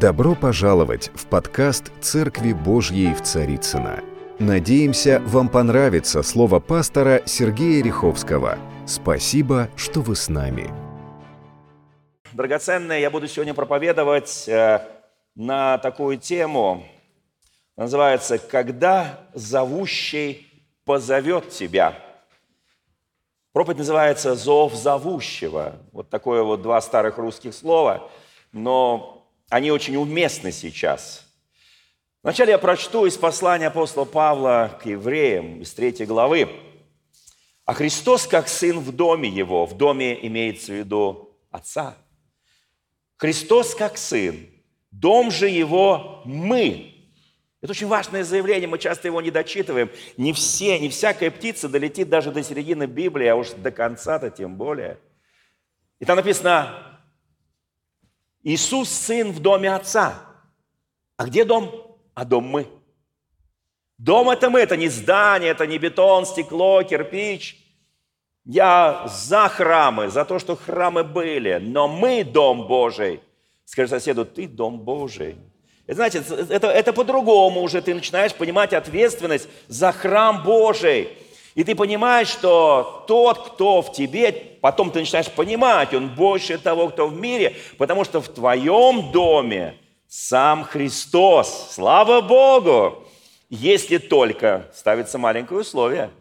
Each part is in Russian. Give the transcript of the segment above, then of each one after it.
Добро пожаловать в подкаст «Церкви Божьей в Царицына. Надеемся, вам понравится слово пастора Сергея Риховского. Спасибо, что вы с нами. Драгоценные, я буду сегодня проповедовать э, на такую тему, называется «Когда зовущий позовет тебя». Проповедь называется «Зов зовущего». Вот такое вот два старых русских слова, но они очень уместны сейчас. Вначале я прочту из послания апостола Павла к евреям из третьей главы. А Христос как сын в доме его, в доме имеется в виду Отца. Христос как сын, дом же его мы. Это очень важное заявление, мы часто его не дочитываем. Не все, не всякая птица долетит даже до середины Библии, а уж до конца-то тем более. И там написано, Иисус сын в доме Отца. А где дом? А дом мы. Дом это мы, это не здание, это не бетон, стекло, кирпич. Я за храмы, за то, что храмы были, но мы дом Божий. Скажи соседу, ты дом Божий. Это, знаете, это, это по-другому уже, ты начинаешь понимать ответственность за храм Божий. И ты понимаешь, что тот, кто в тебе, потом ты начинаешь понимать, он больше того, кто в мире, потому что в твоем доме сам Христос. Слава Богу! Если только ставится маленькое условие –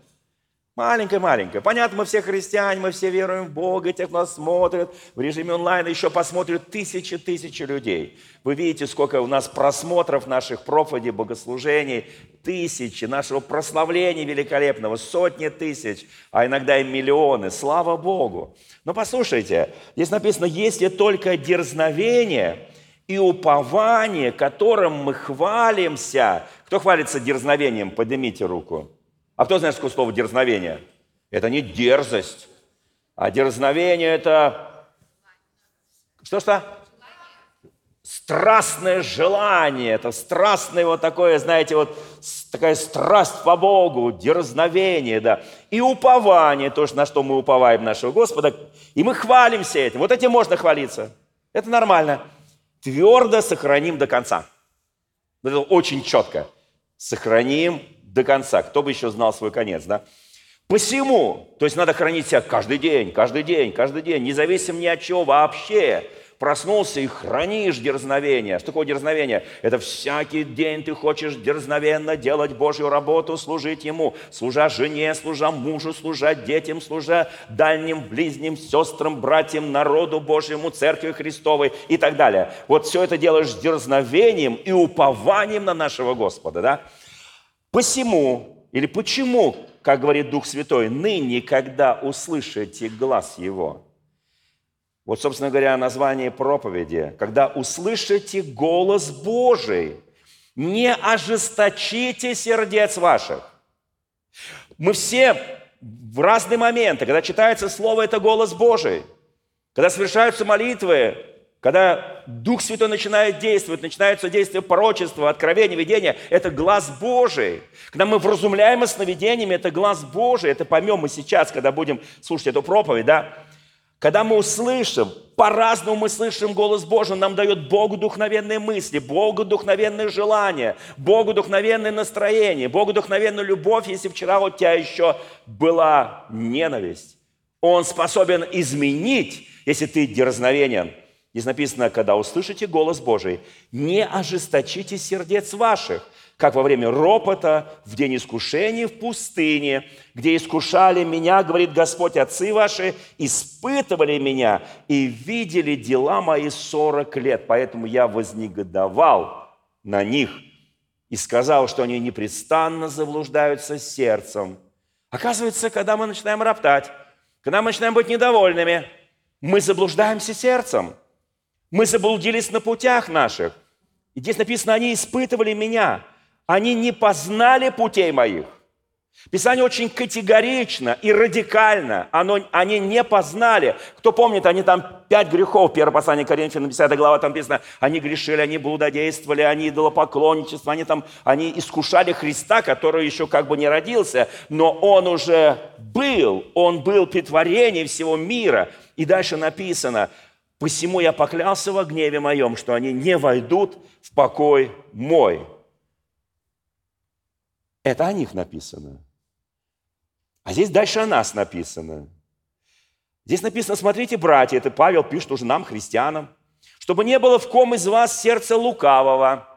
Маленькая-маленькая. Понятно, мы все христиане, мы все веруем в Бога, те, кто нас смотрят, в режиме онлайн еще посмотрят тысячи-тысячи людей. Вы видите, сколько у нас просмотров наших проповедей, богослужений, тысячи, нашего прославления великолепного, сотни тысяч, а иногда и миллионы. Слава Богу! Но послушайте, здесь написано, если только дерзновение и упование, которым мы хвалимся. Кто хвалится дерзновением? Поднимите руку. А кто знает, что слово дерзновение? Это не дерзость, а дерзновение – это что-что? Страстное желание, это страстное вот такое, знаете, вот такая страсть по Богу, дерзновение, да. И упование, то, на что мы уповаем нашего Господа, и мы хвалимся этим. Вот этим можно хвалиться. Это нормально. Твердо сохраним до конца. Это очень четко. Сохраним до конца. Кто бы еще знал свой конец, да? Посему, то есть надо хранить себя каждый день, каждый день, каждый день, независимо ни от чего вообще. Проснулся и хранишь дерзновение. Что такое дерзновение? Это всякий день ты хочешь дерзновенно делать Божью работу, служить Ему, служа жене, служа мужу, служа детям, служа дальним, ближним, сестрам, братьям, народу Божьему, Церкви Христовой и так далее. Вот все это делаешь с дерзновением и упованием на нашего Господа, да? Посему, или почему, как говорит Дух Святой, ныне, когда услышите глаз Его. Вот, собственно говоря, название проповеди. Когда услышите голос Божий, не ожесточите сердец ваших. Мы все в разные моменты, когда читается Слово, это голос Божий. Когда совершаются молитвы, когда Дух Святой начинает действовать, начинается действие пророчества, откровения, видения, это глаз Божий. Когда мы вразумляем сновидениями, это глаз Божий. Это поймем мы сейчас, когда будем слушать эту проповедь, да? Когда мы услышим, по-разному мы слышим голос Божий, нам дает Богу духновенные мысли, Богу духновенные желания, Богу духновенное настроение, Богу духновенную любовь, если вчера у тебя еще была ненависть. Он способен изменить, если ты дерзновенен – Здесь написано, когда услышите голос Божий, не ожесточите сердец ваших, как во время ропота, в день искушений в пустыне, где искушали меня, говорит Господь, отцы ваши, испытывали меня и видели дела мои сорок лет, поэтому я вознегодовал на них и сказал, что они непрестанно заблуждаются сердцем. Оказывается, когда мы начинаем роптать, когда мы начинаем быть недовольными, мы заблуждаемся сердцем – мы заблудились на путях наших. И здесь написано, они испытывали меня. Они не познали путей моих. Писание очень категорично и радикально. Оно, они не познали. Кто помнит, они там пять грехов, первое послание Коринфянам, 10 глава, там написано, они грешили, они блудодействовали, они идолопоклонничество, они там, они искушали Христа, который еще как бы не родился, но он уже был, он был при всего мира. И дальше написано, Посему я поклялся во гневе моем, что они не войдут в покой мой. Это о них написано. А здесь дальше о нас написано. Здесь написано, смотрите, братья, это Павел пишет уже нам, христианам, чтобы не было в ком из вас сердца лукавого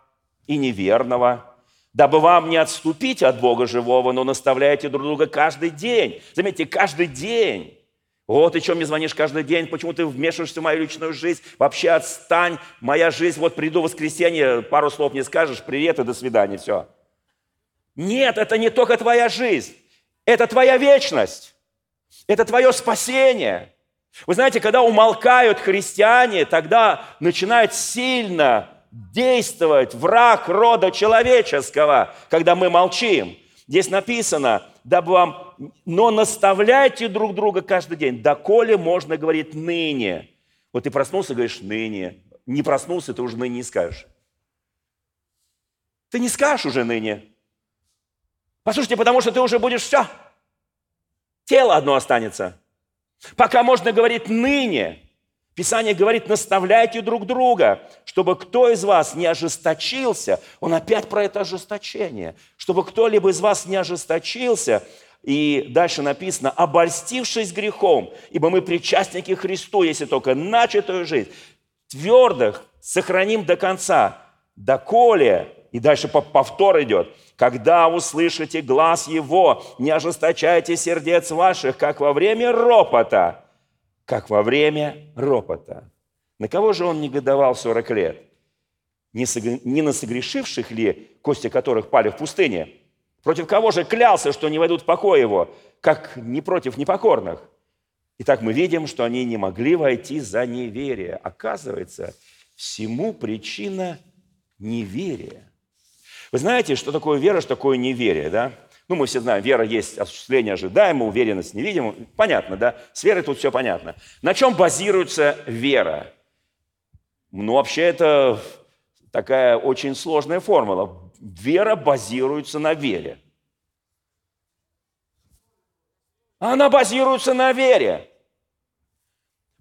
и неверного, дабы вам не отступить от Бога живого, но наставляйте друг друга каждый день. Заметьте, каждый день. Вот, ты что мне звонишь каждый день, почему ты вмешиваешься в мою личную жизнь? Вообще отстань, моя жизнь, вот приду в воскресенье, пару слов не скажешь, привет и до свидания, все. Нет, это не только твоя жизнь, это твоя вечность, это твое спасение. Вы знаете, когда умолкают христиане, тогда начинает сильно действовать враг рода человеческого, когда мы молчим. Здесь написано, дабы вам, но наставляйте друг друга каждый день, доколе можно говорить ныне. Вот ты проснулся, говоришь ныне. Не проснулся, ты уже ныне не скажешь. Ты не скажешь уже ныне. Послушайте, потому что ты уже будешь все. Тело одно останется. Пока можно говорить ныне, Писание говорит, наставляйте друг друга, чтобы кто из вас не ожесточился. Он опять про это ожесточение. Чтобы кто-либо из вас не ожесточился. И дальше написано, обольстившись грехом, ибо мы причастники Христу, если только начатую жизнь, твердых сохраним до конца, доколе, и дальше повтор идет, когда услышите глаз Его, не ожесточайте сердец ваших, как во время ропота, как во время ропота. На кого же он негодовал 40 лет? Не на согрешивших ли, кости которых пали в пустыне? Против кого же клялся, что не войдут в покой его, как не против непокорных? Итак, мы видим, что они не могли войти за неверие. Оказывается, всему причина неверия. Вы знаете, что такое вера, что такое неверие, да? Ну, мы все знаем, вера есть осуществление ожидаемого, уверенность невидимого. Понятно, да? С верой тут все понятно. На чем базируется вера? Ну, вообще, это такая очень сложная формула. Вера базируется на вере. Она базируется на вере.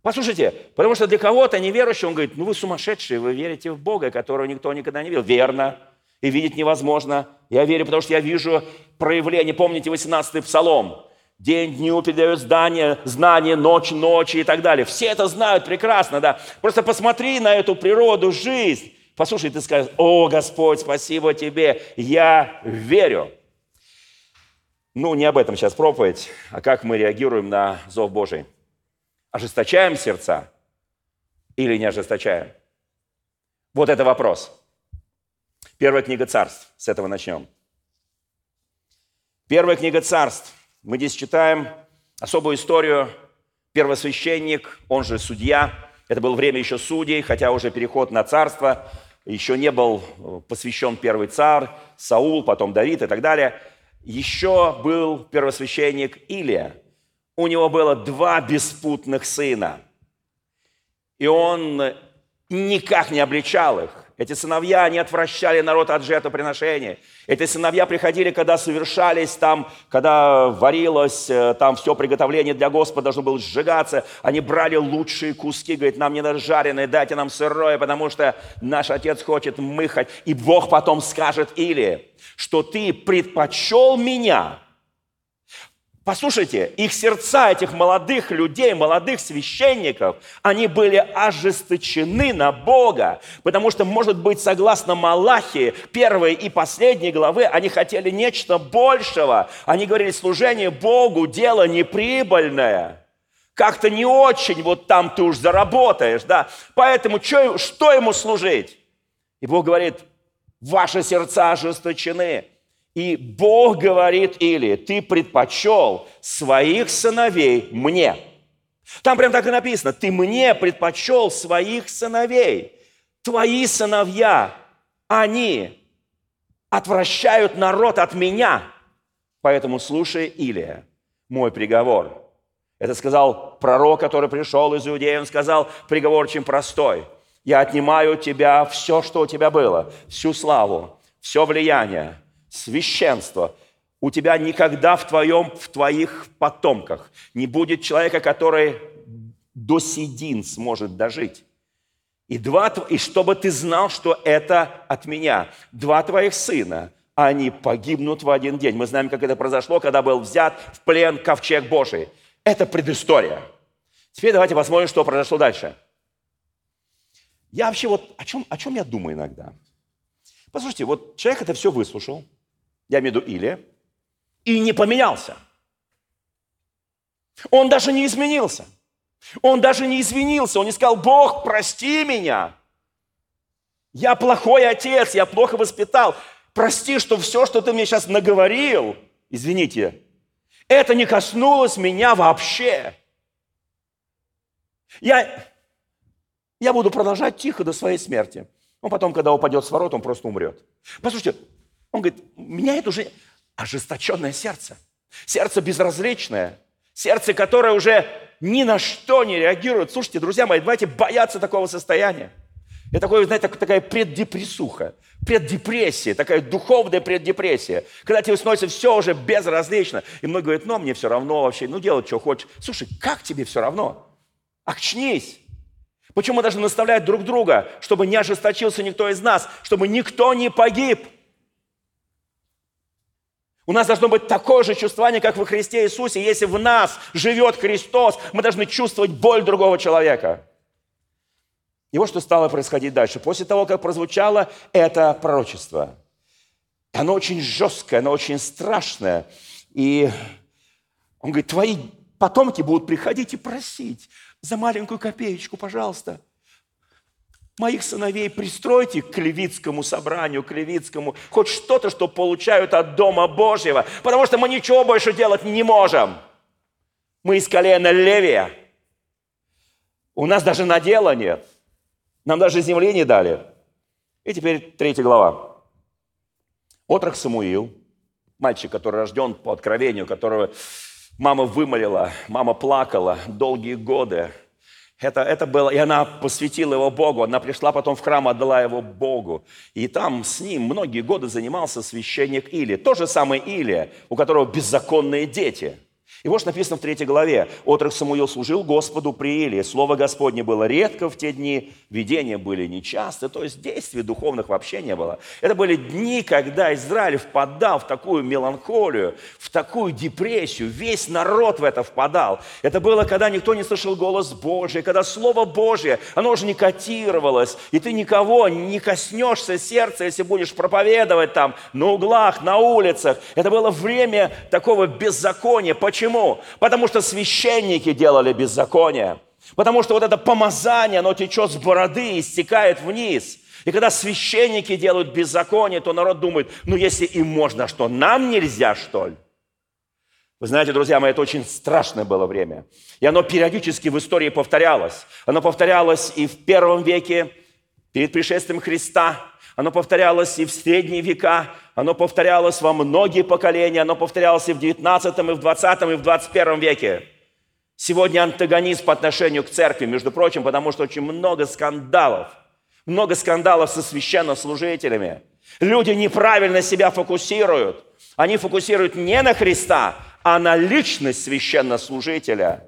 Послушайте, потому что для кого-то неверующий, он говорит, ну вы сумасшедшие, вы верите в Бога, которого никто никогда не видел. Верно и видеть невозможно. Я верю, потому что я вижу проявление. Помните 18-й псалом? День дню передает здание, знание, ночь ночи и так далее. Все это знают прекрасно, да. Просто посмотри на эту природу, жизнь. Послушай, ты скажешь, о, Господь, спасибо тебе, я верю. Ну, не об этом сейчас проповедь, а как мы реагируем на зов Божий. Ожесточаем сердца или не ожесточаем? Вот это вопрос. Первая книга царств. С этого начнем. Первая книга царств. Мы здесь читаем особую историю. Первосвященник, он же судья. Это было время еще судей, хотя уже переход на царство. Еще не был э, посвящен первый царь, Саул, потом Давид и так далее. Еще был первосвященник Илия. У него было два беспутных сына. И он никак не обличал их. Эти сыновья, они отвращали народ от жертвоприношения. Эти сыновья приходили, когда совершались там, когда варилось, э, там все приготовление для Господа должно было сжигаться. Они брали лучшие куски, говорит, нам не надо жареное, дайте нам сырое, потому что наш отец хочет мыхать. И Бог потом скажет или, что ты предпочел меня – Послушайте, их сердца, этих молодых людей, молодых священников, они были ожесточены на Бога, потому что, может быть, согласно Малахии, первой и последней главы, они хотели нечто большего. Они говорили, служение Богу – дело неприбыльное. Как-то не очень вот там ты уж заработаешь, да. Поэтому что, что ему служить? И Бог говорит, ваши сердца ожесточены. И Бог говорит или ты предпочел своих сыновей мне. Там прям так и написано, ты мне предпочел своих сыновей. Твои сыновья, они отвращают народ от меня. Поэтому слушай, Илия, мой приговор. Это сказал пророк, который пришел из Иудеи. Он сказал приговор очень простой. Я отнимаю у тебя все, что у тебя было, всю славу, все влияние, священство. У тебя никогда в, твоем, в твоих потомках не будет человека, который до седин сможет дожить. И, два, и чтобы ты знал, что это от меня. Два твоих сына, они погибнут в один день. Мы знаем, как это произошло, когда был взят в плен ковчег Божий. Это предыстория. Теперь давайте посмотрим, что произошло дальше. Я вообще вот о чем, о чем я думаю иногда? Послушайте, вот человек это все выслушал, я имею в виду Илия, и не поменялся. Он даже не изменился. Он даже не извинился. Он не сказал, Бог, прости меня. Я плохой отец, я плохо воспитал. Прости, что все, что ты мне сейчас наговорил, извините, это не коснулось меня вообще. Я, я буду продолжать тихо до своей смерти. Он потом, когда упадет с ворот, он просто умрет. Послушайте, он говорит, меня это уже ожесточенное сердце. Сердце безразличное. Сердце, которое уже ни на что не реагирует. Слушайте, друзья мои, давайте бояться такого состояния. Это такое, знаете, такая преддепрессуха, преддепрессия, такая духовная преддепрессия. Когда тебе становится все уже безразлично. И многие говорят, ну, мне все равно вообще, ну, делать, что хочешь. Слушай, как тебе все равно? Очнись. Почему мы должны наставлять друг друга, чтобы не ожесточился никто из нас, чтобы никто не погиб? У нас должно быть такое же чувствование, как во Христе Иисусе. Если в нас живет Христос, мы должны чувствовать боль другого человека. И вот что стало происходить дальше. После того, как прозвучало это пророчество, оно очень жесткое, оно очень страшное. И он говорит, твои потомки будут приходить и просить за маленькую копеечку, пожалуйста – моих сыновей пристройте к левитскому собранию, к левитскому, хоть что-то, что получают от Дома Божьего, потому что мы ничего больше делать не можем. Мы из колена Левия. У нас даже надела нет. Нам даже земли не дали. И теперь третья глава. Отрок Самуил, мальчик, который рожден по откровению, которого мама вымолила, мама плакала долгие годы, это, это было, и она посвятила его Богу. Она пришла потом в храм, отдала его Богу. И там с ним многие годы занимался священник Или. То же самое Илия, у которого беззаконные дети – и вот написано в третьей главе. «Отрок Самуил служил Господу при Илии. Слово Господне было редко в те дни, видения были нечасты». То есть действий духовных вообще не было. Это были дни, когда Израиль впадал в такую меланхолию, в такую депрессию. Весь народ в это впадал. Это было, когда никто не слышал голос Божий, когда Слово Божье, оно уже не котировалось, и ты никого не коснешься сердца, если будешь проповедовать там на углах, на улицах. Это было время такого беззакония. Почему? Почему? Потому что священники делали беззаконие. Потому что вот это помазание, оно течет с бороды и стекает вниз. И когда священники делают беззаконие, то народ думает, ну если им можно, что нам нельзя, что ли? Вы знаете, друзья мои, это очень страшное было время. И оно периодически в истории повторялось. Оно повторялось и в первом веке, перед пришествием Христа, оно повторялось и в средние века, оно повторялось во многие поколения, оно повторялось и в 19, и в 20, и в 21 веке. Сегодня антагонизм по отношению к церкви, между прочим, потому что очень много скандалов. Много скандалов со священнослужителями. Люди неправильно себя фокусируют. Они фокусируют не на Христа, а на личность священнослужителя.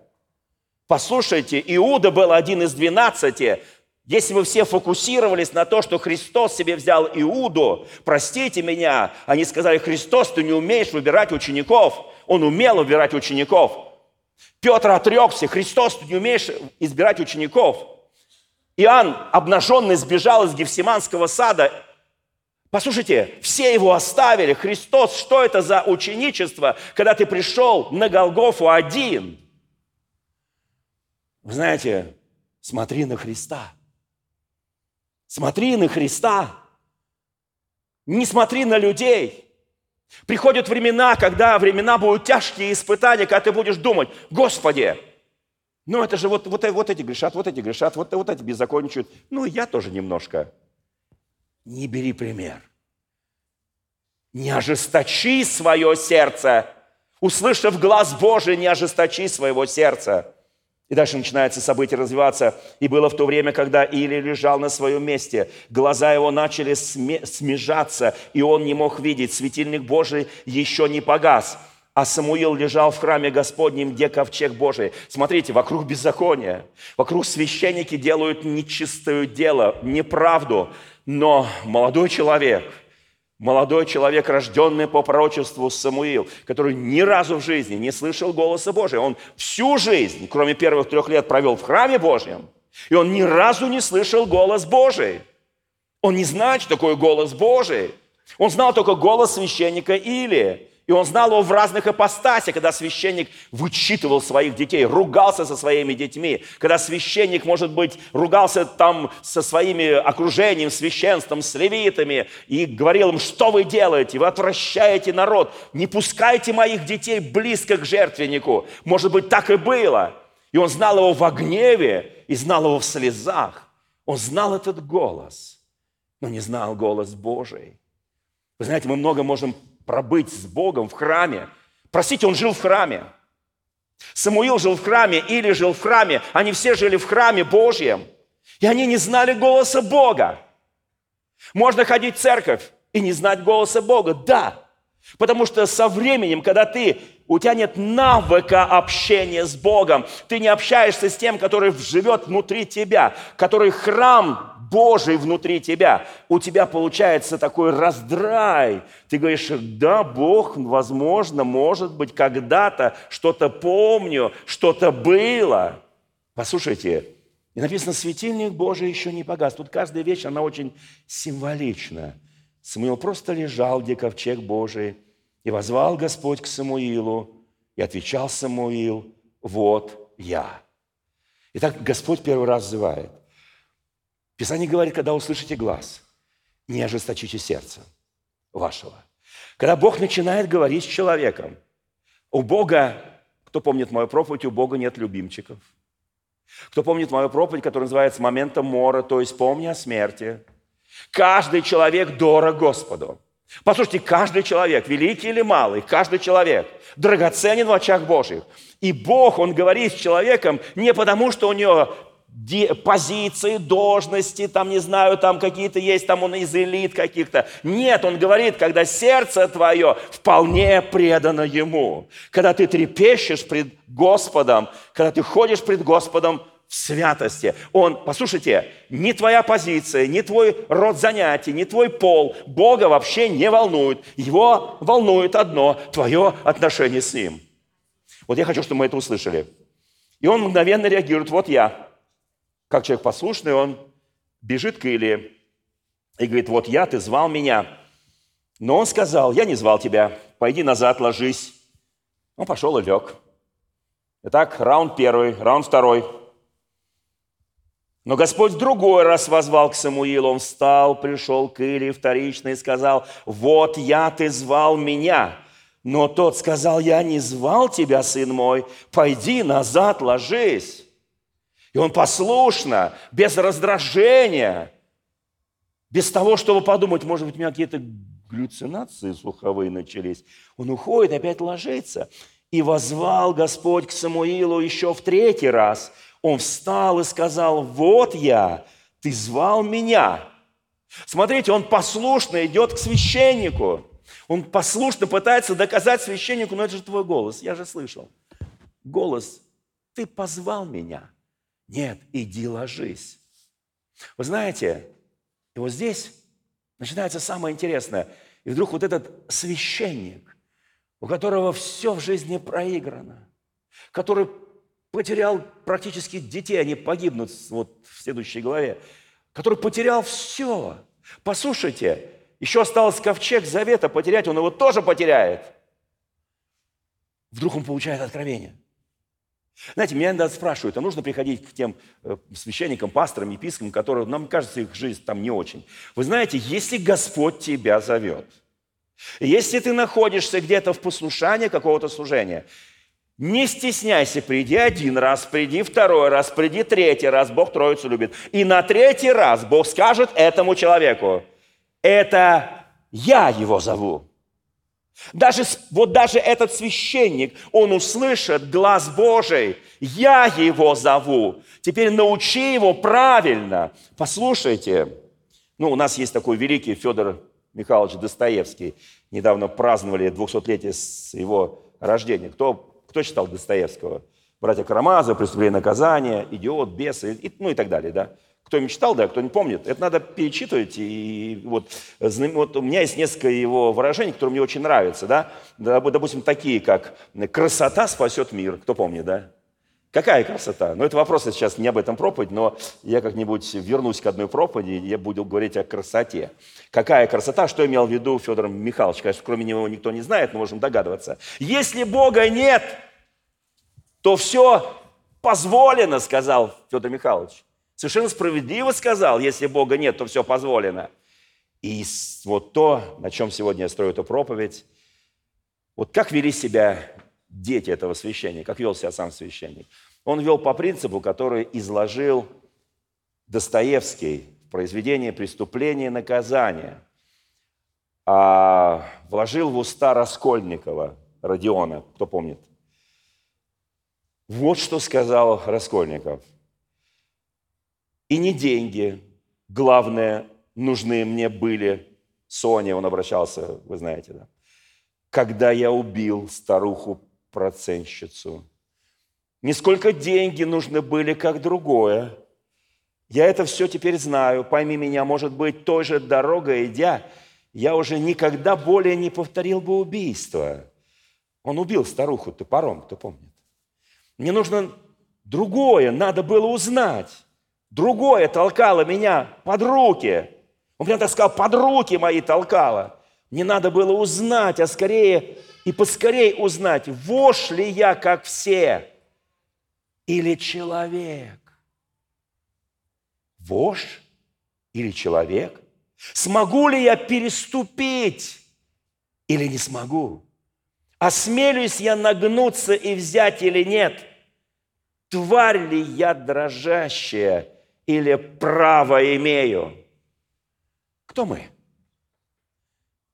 Послушайте, Иуда был один из двенадцати, если бы все фокусировались на то, что Христос себе взял Иуду, простите меня, они сказали, Христос, ты не умеешь выбирать учеников. Он умел выбирать учеников. Петр отрекся, Христос, ты не умеешь избирать учеников. Иоанн, обнаженный, сбежал из Гефсиманского сада. Послушайте, все его оставили. Христос, что это за ученичество, когда ты пришел на Голгофу один? Вы знаете, смотри на Христа – Смотри на Христа. Не смотри на людей. Приходят времена, когда времена будут тяжкие испытания, когда ты будешь думать, Господи, ну это же вот, вот, вот эти грешат, вот эти грешат, вот, вот эти беззаконничают. Ну я тоже немножко. Не бери пример. Не ожесточи свое сердце. Услышав глаз Божий, не ожесточи своего сердца. И дальше начинается событие развиваться. И было в то время, когда Или лежал на своем месте. Глаза его начали смежаться, и он не мог видеть. Светильник Божий еще не погас. а Самуил лежал в храме Господнем, где ковчег Божий. Смотрите, вокруг беззакония, вокруг священники делают нечистое дело, неправду, но молодой человек, молодой человек, рожденный по пророчеству Самуил, который ни разу в жизни не слышал голоса Божия, он всю жизнь, кроме первых трех лет, провел в храме Божьем, и он ни разу не слышал голос Божий. Он не знает, что такое голос Божий. Он знал только голос священника Илии. И он знал его в разных ипостасях, когда священник вычитывал своих детей, ругался со своими детьми, когда священник, может быть, ругался там со своими окружением, священством, с левитами, и говорил им, что вы делаете, вы отвращаете народ, не пускайте моих детей близко к жертвеннику. Может быть, так и было. И он знал его в гневе и знал его в слезах. Он знал этот голос, но не знал голос Божий. Вы знаете, мы много можем пробыть с Богом в храме. Простите, он жил в храме. Самуил жил в храме, Или жил в храме. Они все жили в храме Божьем. И они не знали голоса Бога. Можно ходить в церковь и не знать голоса Бога. Да, Потому что со временем, когда ты, у тебя нет навыка общения с Богом, ты не общаешься с тем, который живет внутри тебя, который храм Божий внутри тебя, у тебя получается такой раздрай. Ты говоришь, да, Бог, возможно, может быть, когда-то что-то помню, что-то было. Послушайте, и написано, светильник Божий еще не погас. Тут каждая вещь, она очень символична. Самуил просто лежал, где ковчег Божий, и возвал Господь к Самуилу, и отвечал Самуил, вот я. Итак, Господь первый раз взывает. Писание говорит, когда услышите глаз, не ожесточите сердце вашего. Когда Бог начинает говорить с человеком, у Бога, кто помнит мою проповедь, у Бога нет любимчиков. Кто помнит мою проповедь, которая называется «Моментом мора», то есть «Помни о смерти», Каждый человек дорог Господу. Послушайте, каждый человек, великий или малый, каждый человек драгоценен в очах Божьих. И Бог, Он говорит с человеком не потому, что у него позиции, должности, там, не знаю, там какие-то есть, там он из элит каких-то. Нет, он говорит, когда сердце твое вполне предано Ему. Когда ты трепещешь пред Господом, когда ты ходишь пред Господом в святости. Он, послушайте, не твоя позиция, не твой род занятий, не твой пол Бога вообще не волнует. Его волнует одно – твое отношение с Ним. Вот я хочу, чтобы мы это услышали. И он мгновенно реагирует, вот я. Как человек послушный, он бежит к Илии и говорит, вот я, ты звал меня. Но он сказал, я не звал тебя, пойди назад, ложись. Он пошел и лег. Итак, раунд первый, раунд второй – но Господь другой раз возвал к Самуилу. Он встал, пришел к Илии вторично и сказал, «Вот я, ты звал меня». Но тот сказал, «Я не звал тебя, сын мой, пойди назад, ложись». И он послушно, без раздражения, без того, чтобы подумать, может быть, у меня какие-то галлюцинации слуховые начались. Он уходит, опять ложится. И возвал Господь к Самуилу еще в третий раз – он встал и сказал, вот я, ты звал меня. Смотрите, он послушно идет к священнику. Он послушно пытается доказать священнику, но это же твой голос, я же слышал. Голос, ты позвал меня. Нет, иди ложись. Вы знаете, и вот здесь начинается самое интересное. И вдруг вот этот священник, у которого все в жизни проиграно, который потерял практически детей, они погибнут вот в следующей главе, который потерял все. Послушайте, еще осталось ковчег завета потерять, он его тоже потеряет. Вдруг он получает откровение. Знаете, меня иногда спрашивают, а нужно приходить к тем э, священникам, пасторам, епископам, которые, нам кажется, их жизнь там не очень. Вы знаете, если Господь тебя зовет, если ты находишься где-то в послушании какого-то служения, не стесняйся, приди один раз, приди второй раз, приди третий раз, Бог Троицу любит. И на третий раз Бог скажет этому человеку, это я его зову. Даже, вот даже этот священник, он услышит глаз Божий, я его зову. Теперь научи его правильно. Послушайте, ну, у нас есть такой великий Федор Михайлович Достоевский. Недавно праздновали 200-летие его рождения. Кто, кто читал Достоевского? Братья Карамазов, «Преступление и наказание», «Идиот», «Бесы», и, ну и так далее, да? Кто не читал, да, кто не помнит, это надо перечитывать. И вот, вот у меня есть несколько его выражений, которые мне очень нравятся, да? Допустим, такие, как «красота спасет мир». Кто помнит, да? Какая красота? Ну, это вопрос сейчас не об этом проповедь, но я как-нибудь вернусь к одной проповеди, и я буду говорить о красоте. Какая красота? Что имел в виду Федор Михайлович? Конечно, кроме него никто не знает, но можем догадываться. Если Бога нет, то все позволено, сказал Федор Михайлович. Совершенно справедливо сказал, если Бога нет, то все позволено. И вот то, на чем сегодня я строю эту проповедь, вот как вели себя дети этого священника, как вел себя сам священник. Он вел по принципу, который изложил Достоевский в произведении «Преступление и наказание», а вложил в уста Раскольникова, Родиона, кто помнит. Вот что сказал Раскольников. «И не деньги, главное, нужны мне были». Соня, он обращался, вы знаете, да? «Когда я убил старуху процентщицу. Не сколько деньги нужны были, как другое. Я это все теперь знаю. Пойми меня, может быть, той же дорогой идя, я уже никогда более не повторил бы убийство. Он убил старуху топором, кто помнит. Мне нужно другое, надо было узнать. Другое толкало меня под руки. Он меня так сказал, под руки мои толкало. Мне надо было узнать, а скорее и поскорей узнать, вошь ли я, как все, или человек. Вошь или человек? Смогу ли я переступить или не смогу? Осмелюсь я нагнуться и взять или нет? Тварь ли я дрожащая или право имею? Кто мы?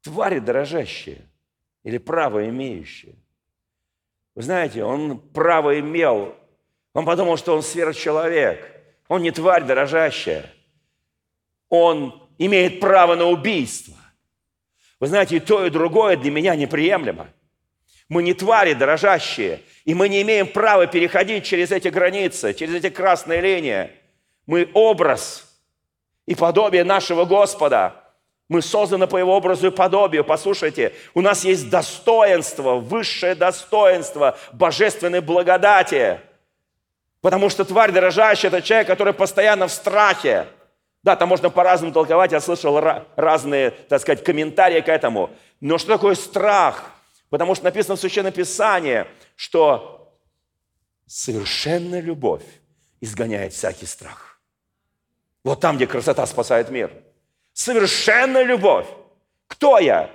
Твари дрожащие или право имеющие. Вы знаете, он право имел. Он подумал, что он сверхчеловек. Он не тварь дорожащая. Он имеет право на убийство. Вы знаете, и то, и другое для меня неприемлемо. Мы не твари дорожащие, и мы не имеем права переходить через эти границы, через эти красные линии. Мы образ и подобие нашего Господа – мы созданы по Его образу и подобию. Послушайте, у нас есть достоинство, высшее достоинство божественной благодати. Потому что тварь дорожащая – это человек, который постоянно в страхе. Да, там можно по-разному толковать, я слышал разные, так сказать, комментарии к этому. Но что такое страх? Потому что написано в Священном Писании, что совершенная любовь изгоняет всякий страх. Вот там, где красота спасает мир – совершенная любовь. Кто я?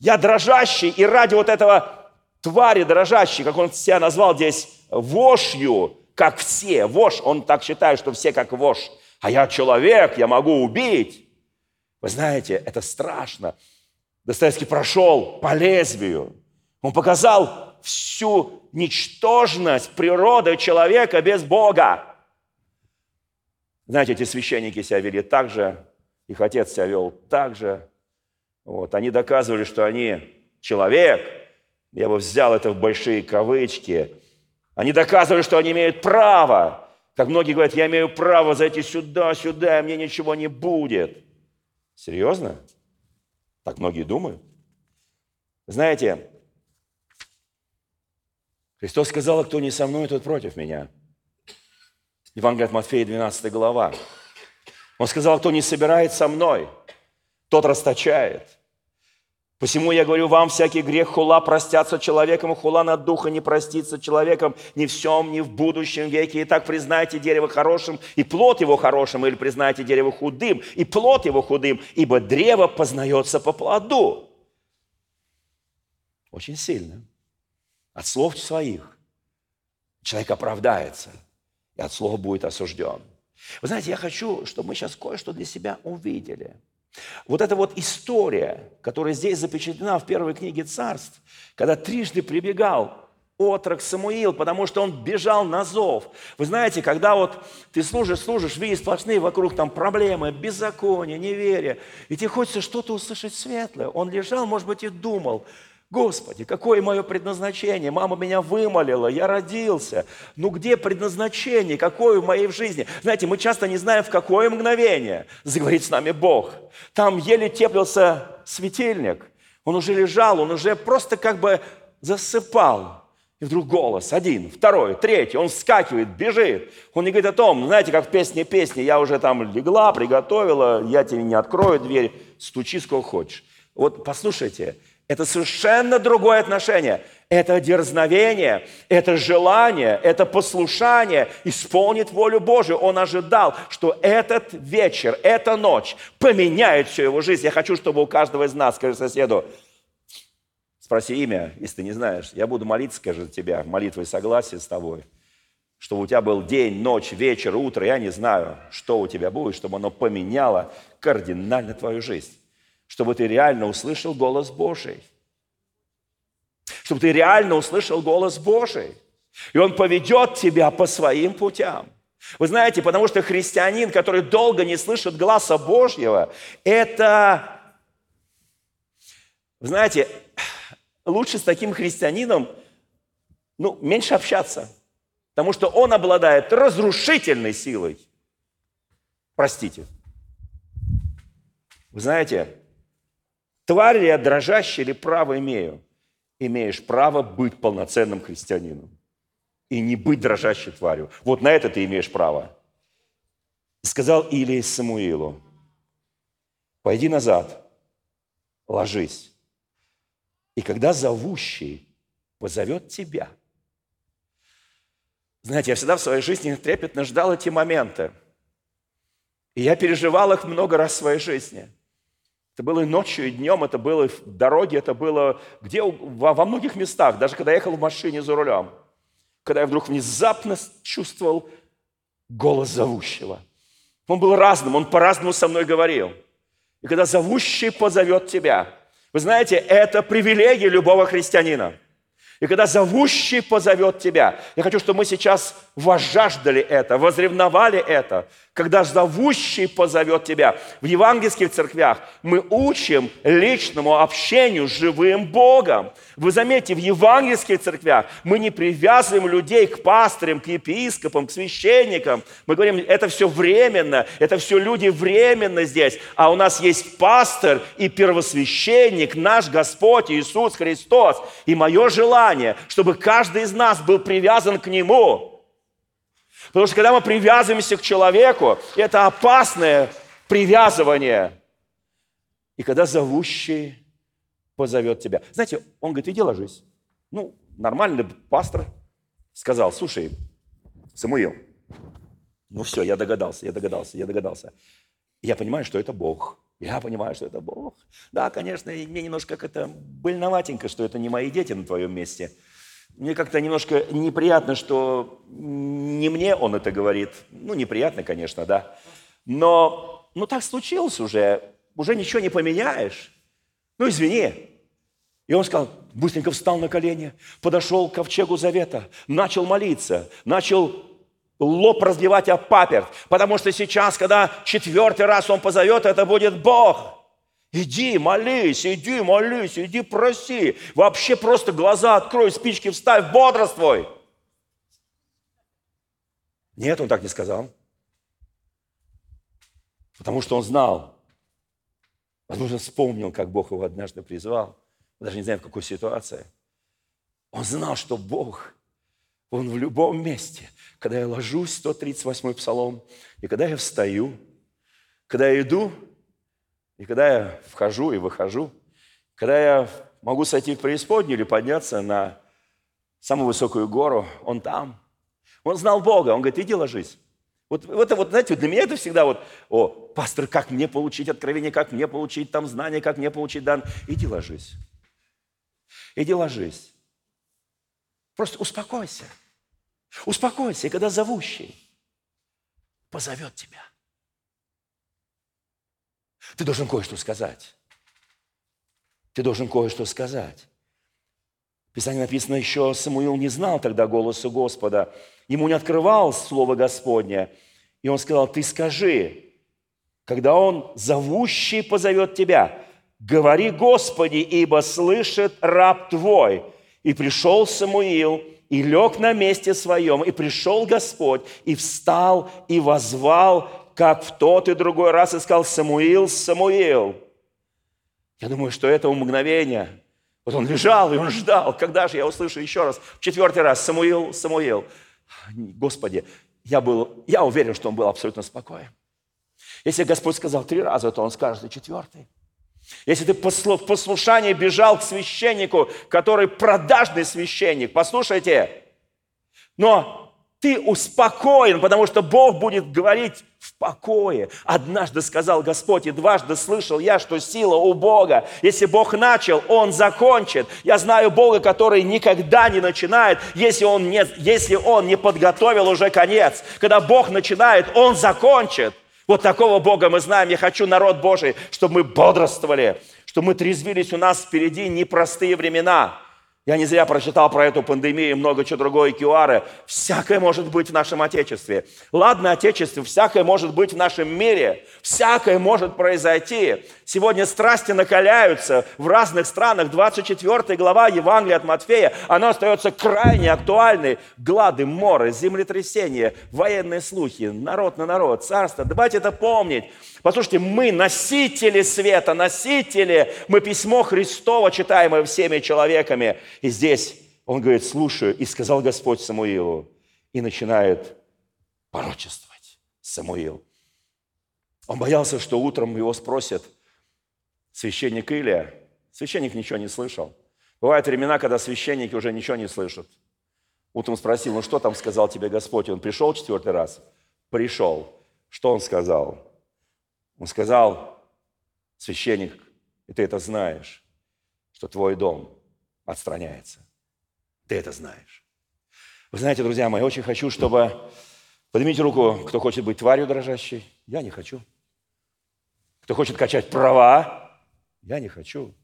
Я дрожащий, и ради вот этого твари дрожащей, как он себя назвал здесь, вошью, как все. Вож, он так считает, что все как вож. А я человек, я могу убить. Вы знаете, это страшно. Достоевский прошел по лезвию. Он показал всю ничтожность природы человека без Бога. Знаете, эти священники себя вели так же, их отец себя вел так же. Вот. Они доказывали, что они человек. Я бы взял это в большие кавычки. Они доказывали, что они имеют право. Как многие говорят, я имею право зайти сюда, сюда, и мне ничего не будет. Серьезно? Так многие думают. Знаете, Христос сказал, кто не со мной, тот против меня. Евангелие от Матфея, 12 глава. Он сказал, кто не собирает со мной, тот расточает. Посему я говорю вам, всякий грех хула простятся человеком, хула на духа не простится человеком ни в всем, ни в будущем веке. Итак, признайте дерево хорошим, и плод его хорошим, или признайте дерево худым, и плод его худым, ибо древо познается по плоду. Очень сильно. От слов своих человек оправдается, и от слова будет осужден. Вы знаете, я хочу, чтобы мы сейчас кое-что для себя увидели. Вот эта вот история, которая здесь запечатлена в первой книге царств, когда трижды прибегал отрок Самуил, потому что он бежал на зов. Вы знаете, когда вот ты служишь, служишь, видишь сплошные вокруг там проблемы, беззаконие, неверие, и тебе хочется что-то услышать светлое. Он лежал, может быть, и думал, Господи, какое мое предназначение? Мама меня вымолила, я родился. Ну где предназначение? Какое в моей жизни? Знаете, мы часто не знаем, в какое мгновение заговорит с нами Бог. Там еле теплился светильник. Он уже лежал, он уже просто как бы засыпал. И вдруг голос, один, второй, третий, он вскакивает, бежит. Он не говорит о том, знаете, как в песне песни, я уже там легла, приготовила, я тебе не открою дверь, стучи сколько хочешь. Вот послушайте, это совершенно другое отношение. Это дерзновение, это желание, это послушание исполнит волю Божию. Он ожидал, что этот вечер, эта ночь поменяет всю его жизнь. Я хочу, чтобы у каждого из нас, скажи соседу, спроси имя, если ты не знаешь. Я буду молиться, скажи тебя, молитвой согласия с тобой. Чтобы у тебя был день, ночь, вечер, утро, я не знаю, что у тебя будет, чтобы оно поменяло кардинально твою жизнь чтобы ты реально услышал голос Божий. Чтобы ты реально услышал голос Божий. И Он поведет тебя по своим путям. Вы знаете, потому что христианин, который долго не слышит гласа Божьего, это, знаете, лучше с таким христианином, ну, меньше общаться, потому что он обладает разрушительной силой. Простите. Вы знаете, Тварь ли я дрожащая или право имею? Имеешь право быть полноценным христианином и не быть дрожащей тварью. Вот на это ты имеешь право. сказал Илия Самуилу, пойди назад, ложись. И когда зовущий позовет тебя. Знаете, я всегда в своей жизни трепетно ждал эти моменты. И я переживал их много раз в своей жизни – это было и ночью, и днем, это было и в дороге, это было где, во, во многих местах, даже когда я ехал в машине за рулем. Когда я вдруг внезапно чувствовал голос зовущего. Он был разным, он по-разному со мной говорил. И когда зовущий позовет тебя, вы знаете, это привилегия любого христианина – и когда зовущий позовет тебя, я хочу, чтобы мы сейчас возжаждали это, возревновали это, когда зовущий позовет тебя. В евангельских церквях мы учим личному общению с живым Богом. Вы заметите, в евангельских церквях мы не привязываем людей к пастырям, к епископам, к священникам. Мы говорим, это все временно, это все люди временно здесь. А у нас есть пастор и первосвященник, наш Господь Иисус Христос. И мое желание, чтобы каждый из нас был привязан к Нему – Потому что когда мы привязываемся к человеку, это опасное привязывание. И когда зовущий позовет тебя. Знаете, он говорит, иди ложись. Ну, нормальный пастор сказал, слушай, Самуил, ну все, я догадался, я догадался, я догадался. Я понимаю, что это Бог. Я понимаю, что это Бог. Да, конечно, мне немножко как это больноватенько, что это не мои дети на твоем месте – мне как-то немножко неприятно, что не мне он это говорит. Ну, неприятно, конечно, да. Но ну, так случилось уже. Уже ничего не поменяешь. Ну, извини. И он сказал, быстренько встал на колени, подошел к ковчегу завета, начал молиться, начал лоб разливать о паперть, потому что сейчас, когда четвертый раз он позовет, это будет Бог – Иди, молись, иди, молись, иди, проси. Вообще просто глаза открой, спички вставь, бодрствуй. Нет, он так не сказал. Потому что он знал, возможно, вспомнил, как Бог его однажды призвал. Даже не знаю, в какой ситуации. Он знал, что Бог, Он в любом месте. Когда я ложусь, 138 псалом, и когда я встаю, когда я иду и когда я вхожу и выхожу, когда я могу сойти в преисподнюю или подняться на самую высокую гору, он там. Он знал Бога, он говорит, иди ложись. Вот, вот, вот, знаете, для меня это всегда вот, о, пастор, как мне получить откровение, как мне получить там знания, как мне получить дан. Иди ложись. Иди ложись. Просто успокойся. Успокойся, и когда зовущий позовет тебя – ты должен кое-что сказать. Ты должен кое-что сказать. В Писании написано еще, Самуил не знал тогда голоса Господа. Ему не открывал Слово Господне. И он сказал, ты скажи, когда он зовущий позовет тебя. говори, Господи, ибо слышит раб Твой. И пришел Самуил, и лег на месте своем, и пришел Господь, и встал, и возвал, как в тот и другой раз, и сказал, Самуил, Самуил. Я думаю, что это мгновение. Вот он лежал, и он ждал, когда же я услышу еще раз, в четвертый раз, Самуил, Самуил. Господи, я, был, я уверен, что он был абсолютно спокоен. Если Господь сказал три раза, то он скажет и четвертый. Если ты в послушании бежал к священнику, который продажный священник, послушайте, но ты успокоен, потому что Бог будет говорить в покое. Однажды сказал Господь, и дважды слышал я, что сила у Бога. Если Бог начал, Он закончит. Я знаю Бога, который никогда не начинает, если Он не, если он не подготовил уже конец. Когда Бог начинает, Он закончит. Вот такого Бога мы знаем. Я хочу, народ Божий, чтобы мы бодрствовали, чтобы мы трезвились. У нас впереди непростые времена. Я не зря прочитал про эту пандемию и много чего другое, QR. Всякое может быть в нашем Отечестве. Ладно, Отечестве, всякое может быть в нашем мире. Всякое может произойти. Сегодня страсти накаляются в разных странах. 24 глава Евангелия от Матфея, она остается крайне актуальной. Глады, моры, землетрясения, военные слухи, народ на народ, царство. Давайте это помнить. Послушайте, мы носители света, носители, мы письмо Христово, читаемое всеми человеками. И здесь он говорит, слушаю, и сказал Господь Самуилу, и начинает порочествовать Самуил. Он боялся, что утром его спросят священник Илия. Священник ничего не слышал. Бывают времена, когда священники уже ничего не слышат. Утром спросил, ну что там сказал тебе Господь? Он пришел четвертый раз? Пришел. Что он сказал? Он сказал, священник, и ты это знаешь, что твой дом отстраняется. Ты это знаешь. Вы знаете, друзья мои, очень хочу, чтобы... Поднимите руку, кто хочет быть тварью дрожащей. Я не хочу. Кто хочет качать права. Я не хочу.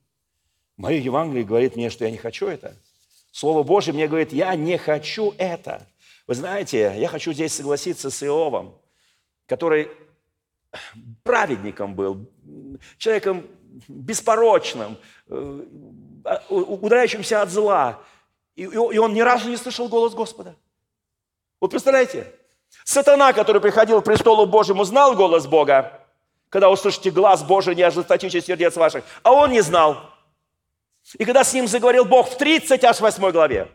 Мое Евангелие говорит мне, что я не хочу это. Слово Божье мне говорит, я не хочу это. Вы знаете, я хочу здесь согласиться с Иовом, который праведником был, человеком беспорочным, э, удаляющимся от зла. И он ни разу не слышал голос Господа. Вот представляете, сатана, который приходил к престолу Божьему, знал голос Бога, когда услышите глаз Божий, не ожесточите сердец ваших, а он не знал. И когда с ним заговорил Бог в 38 главе,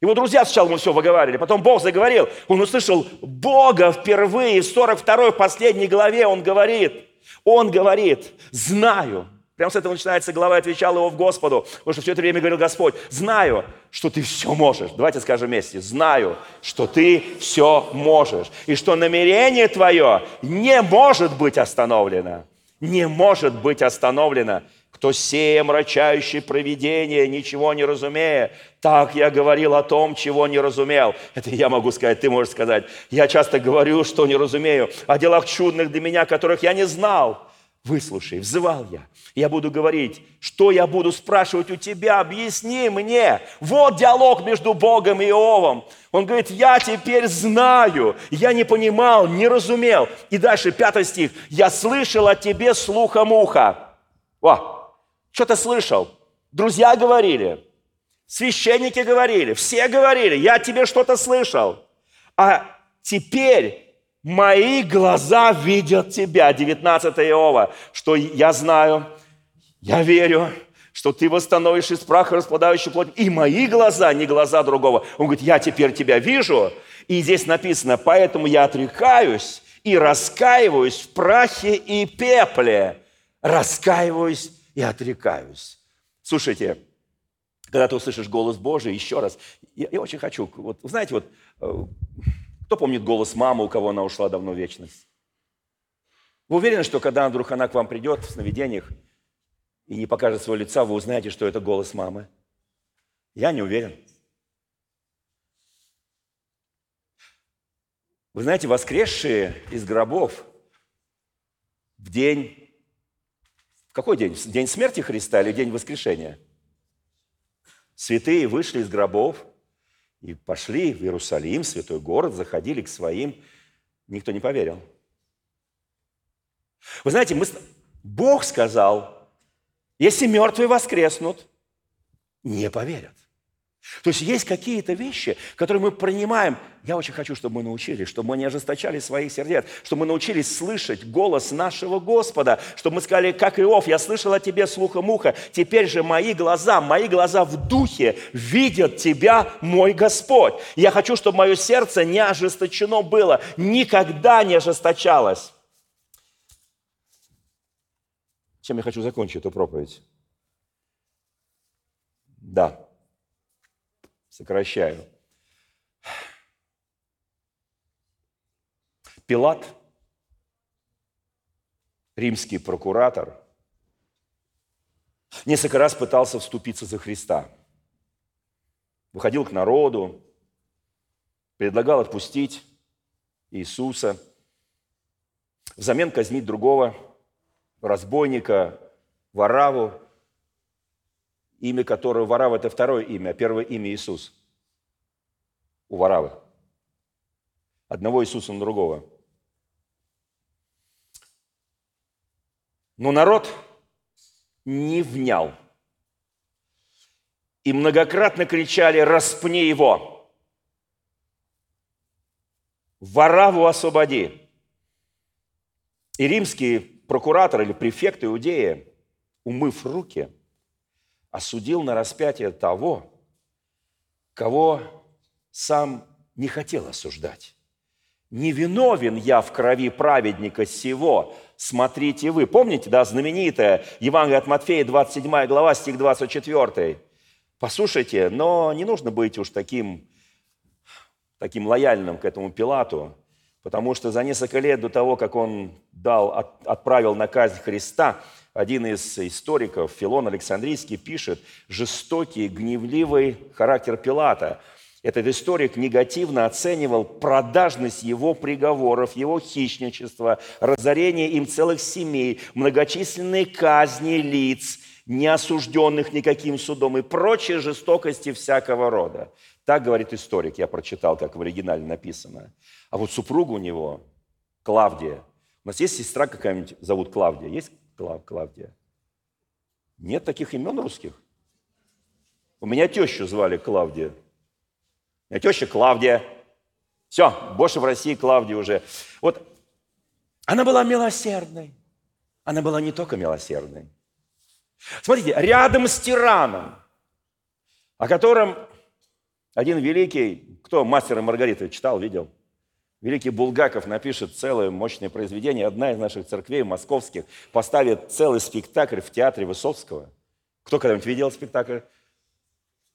его друзья сначала ему все выговаривали, потом Бог заговорил. Он услышал Бога впервые в 42 последней главе. Он говорит, он говорит, знаю. Прямо с этого начинается глава, отвечал его в Господу, потому что все это время говорил Господь, знаю, что ты все можешь. Давайте скажем вместе, знаю, что ты все можешь. И что намерение твое не может быть остановлено. Не может быть остановлено кто сея мрачающий провидение, ничего не разумея. Так я говорил о том, чего не разумел. Это я могу сказать, ты можешь сказать. Я часто говорю, что не разумею, о делах чудных для меня, которых я не знал. Выслушай, взывал я. Я буду говорить, что я буду спрашивать у тебя, объясни мне. Вот диалог между Богом и Иовом. Он говорит, я теперь знаю, я не понимал, не разумел. И дальше пятый стих. Я слышал о тебе слухом уха. О, что-то слышал. Друзья говорили, священники говорили, все говорили, я тебе что-то слышал. А теперь мои глаза видят тебя, 19 Иова, что я знаю, я верю, что ты восстановишь из праха распадающую плоть. И мои глаза, не глаза другого. Он говорит, я теперь тебя вижу. И здесь написано, поэтому я отрекаюсь и раскаиваюсь в прахе и пепле. Раскаиваюсь и отрекаюсь. Слушайте, когда ты услышишь голос Божий, еще раз, я, я очень хочу, вот, знаете, вот, э, кто помнит голос мамы, у кого она ушла давно в вечность? Вы уверены, что когда вдруг она к вам придет в сновидениях и не покажет своего лица, вы узнаете, что это голос мамы? Я не уверен. Вы знаете, воскресшие из гробов в день какой день? День смерти Христа или день воскрешения? Святые вышли из гробов и пошли в Иерусалим, святой город, заходили к своим. Никто не поверил. Вы знаете, мы... Бог сказал, Если мертвые воскреснут, не поверят. То есть есть какие-то вещи, которые мы принимаем. Я очень хочу, чтобы мы научились, чтобы мы не ожесточали своих сердец, чтобы мы научились слышать голос нашего Господа, чтобы мы сказали, как Иов, я слышал о тебе слухом уха, теперь же мои глаза, мои глаза в духе видят тебя, мой Господь. Я хочу, чтобы мое сердце не ожесточено было, никогда не ожесточалось. Чем я хочу закончить эту проповедь? Да сокращаю. Пилат, римский прокуратор, несколько раз пытался вступиться за Христа. Выходил к народу, предлагал отпустить Иисуса, взамен казнить другого разбойника, вораву, имя которого Варава – это второе имя, а первое имя Иисус. У Варавы. Одного Иисуса на другого. Но народ не внял. И многократно кричали «Распни его!» «Вараву освободи!» И римский прокуратор или префект Иудея, умыв руки – осудил на распятие того, кого сам не хотел осуждать. Не виновен я в крови праведника сего, смотрите вы. Помните, да, знаменитое Евангелие от Матфея, 27 глава, стих 24. Послушайте, но не нужно быть уж таким, таким лояльным к этому Пилату, потому что за несколько лет до того, как он дал, отправил на казнь Христа, один из историков, Филон Александрийский, пишет жестокий, гневливый характер Пилата. Этот историк негативно оценивал продажность его приговоров, его хищничество, разорение им целых семей, многочисленные казни лиц, не осужденных никаким судом и прочие жестокости всякого рода. Так говорит историк, я прочитал, как в оригинале написано. А вот супруга у него, Клавдия, у нас есть сестра какая-нибудь, зовут Клавдия? Есть Клав, Клавдия? Нет таких имен русских. У меня тещу звали Клавдия. У меня теща Клавдия. Все, больше в России Клавдия уже. Вот она была милосердной. Она была не только милосердной. Смотрите, рядом с тираном, о котором один великий, кто «Мастера Маргарита» читал, видел – Великий Булгаков напишет целое мощное произведение. Одна из наших церквей московских поставит целый спектакль в театре Высоцкого. Кто когда-нибудь видел спектакль?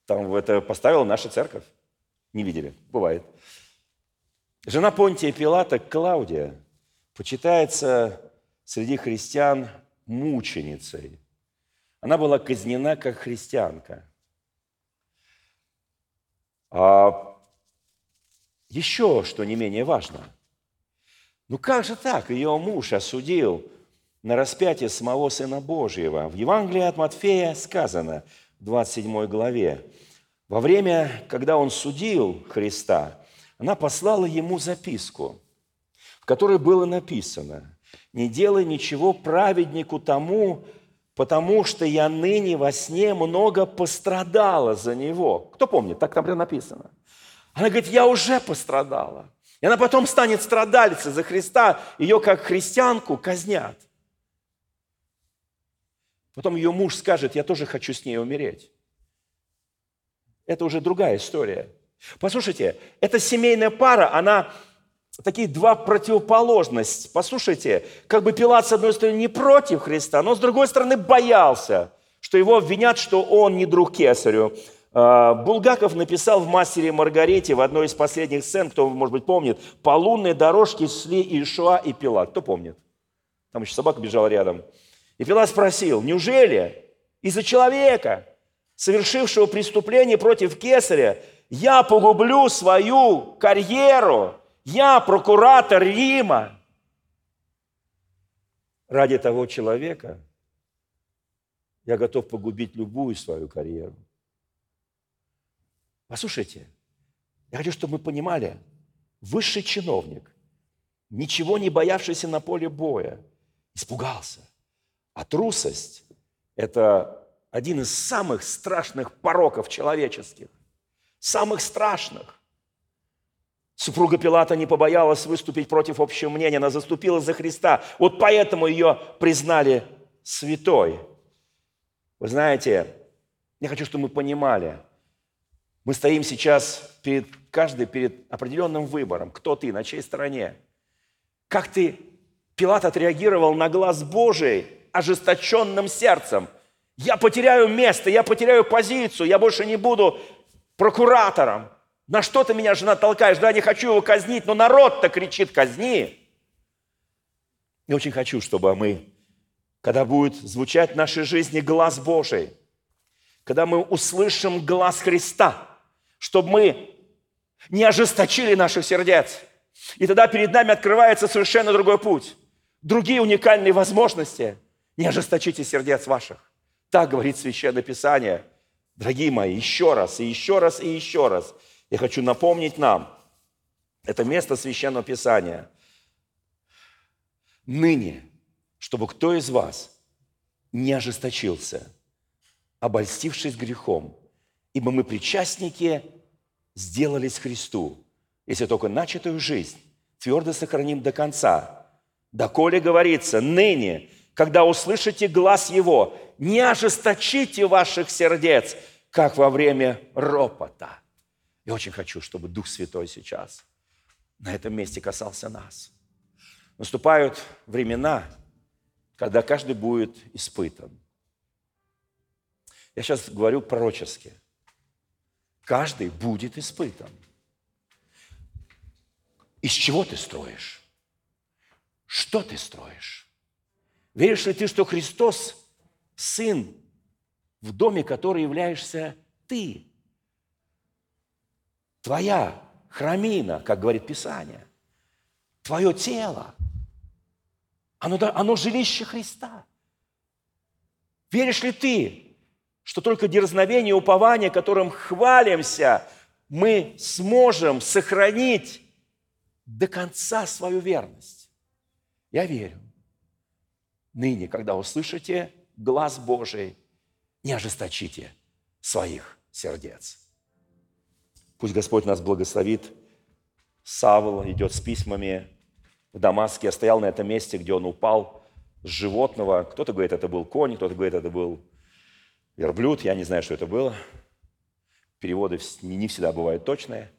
Там это поставила наша церковь. Не видели? Бывает. Жена Понтия Пилата, Клаудия, почитается среди христиан мученицей. Она была казнена как христианка. А еще что не менее важно. Ну как же так? Ее муж осудил на распятие самого Сына Божьего. В Евангелии от Матфея сказано в 27 главе, во время, когда он судил Христа, она послала ему записку, в которой было написано, «Не делай ничего праведнику тому, потому что я ныне во сне много пострадала за него». Кто помнит? Так там прям написано – она говорит, я уже пострадала. И она потом станет страдалицей за Христа. Ее как христианку казнят. Потом ее муж скажет, я тоже хочу с ней умереть. Это уже другая история. Послушайте, эта семейная пара, она такие два противоположности. Послушайте, как бы Пилат, с одной стороны, не против Христа, но с другой стороны боялся, что его обвинят, что он не друг кесарю, Булгаков написал в «Мастере Маргарите» в одной из последних сцен, кто, может быть, помнит, по лунной дорожке шли Ишуа и Пилат. Кто помнит? Там еще собака бежала рядом. И Пилат спросил, неужели из-за человека, совершившего преступление против кесаря, я погублю свою карьеру, я прокуратор Рима? Ради того человека я готов погубить любую свою карьеру. Послушайте, я хочу, чтобы мы понимали, высший чиновник, ничего не боявшийся на поле боя, испугался. А трусость Это один из самых страшных пороков человеческих. Самых страшных. Супруга Пилата не побоялась выступить против общего мнения, она заступила за Христа. Вот поэтому ее признали святой. Вы знаете, я хочу, чтобы мы понимали, мы стоим сейчас перед каждый перед определенным выбором. Кто ты, на чьей стороне? Как ты, Пилат, отреагировал на глаз Божий ожесточенным сердцем? Я потеряю место, я потеряю позицию, я больше не буду прокуратором. На что ты меня, жена, толкаешь? Да, не хочу его казнить, но народ-то кричит, казни. Я очень хочу, чтобы мы, когда будет звучать в нашей жизни глаз Божий, когда мы услышим глаз Христа, чтобы мы не ожесточили наших сердец. И тогда перед нами открывается совершенно другой путь, другие уникальные возможности. Не ожесточите сердец ваших. Так говорит Священное Писание. Дорогие мои, еще раз, и еще раз, и еще раз – я хочу напомнить нам, это место Священного Писания. Ныне, чтобы кто из вас не ожесточился, обольстившись грехом, ибо мы причастники сделались Христу, если только начатую жизнь твердо сохраним до конца. Доколе говорится, ныне, когда услышите глаз Его, не ожесточите ваших сердец, как во время ропота – я очень хочу, чтобы Дух Святой сейчас на этом месте касался нас. Наступают времена, когда каждый будет испытан. Я сейчас говорю пророчески. Каждый будет испытан. Из чего ты строишь? Что ты строишь? Веришь ли ты, что Христос – Сын, в доме который являешься ты? твоя храмина, как говорит Писание, твое тело, оно, оно жилище Христа. Веришь ли ты, что только дерзновение и упование, которым хвалимся, мы сможем сохранить до конца свою верность? Я верю. Ныне, когда услышите глаз Божий, не ожесточите своих сердец. Пусть Господь нас благословит. Савл идет с письмами в Дамаске. Я стоял на этом месте, где он упал с животного. Кто-то говорит, это был конь, кто-то говорит, это был верблюд. Я не знаю, что это было. Переводы не всегда бывают точные.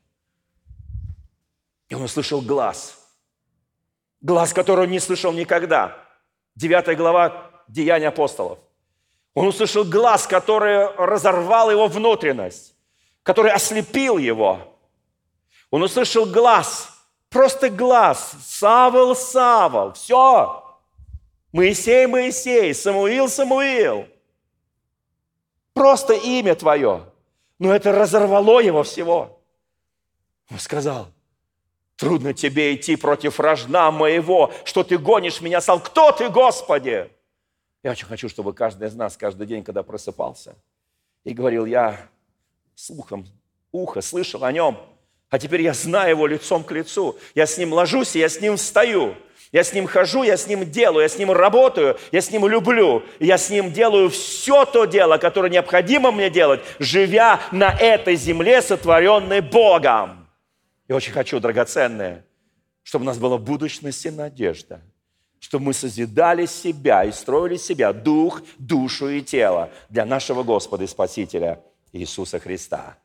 И он услышал глаз. Глаз, который он не слышал никогда. Девятая глава Деяния апостолов. Он услышал глаз, который разорвал его внутренность который ослепил его. Он услышал глаз, просто глаз. Савол, Савол, все. Моисей, Моисей, Самуил, Самуил. Просто имя твое. Но это разорвало его всего. Он сказал, трудно тебе идти против рожна моего, что ты гонишь меня, сал. Кто ты, Господи? Я очень хочу, чтобы каждый из нас каждый день, когда просыпался, и говорил, я слухом ухо слышал о нем, а теперь я знаю его лицом к лицу. Я с ним ложусь, и я с ним встаю. Я с ним хожу, я с ним делаю, я с ним работаю, я с ним люблю. Я с ним делаю все то дело, которое необходимо мне делать, живя на этой земле, сотворенной Богом. И очень хочу, драгоценное, чтобы у нас была будущность и надежда, чтобы мы созидали себя и строили себя, дух, душу и тело для нашего Господа и Спасителя – Иисуса Христа.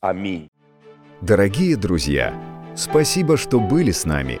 Аминь. Дорогие друзья, спасибо, что были с нами.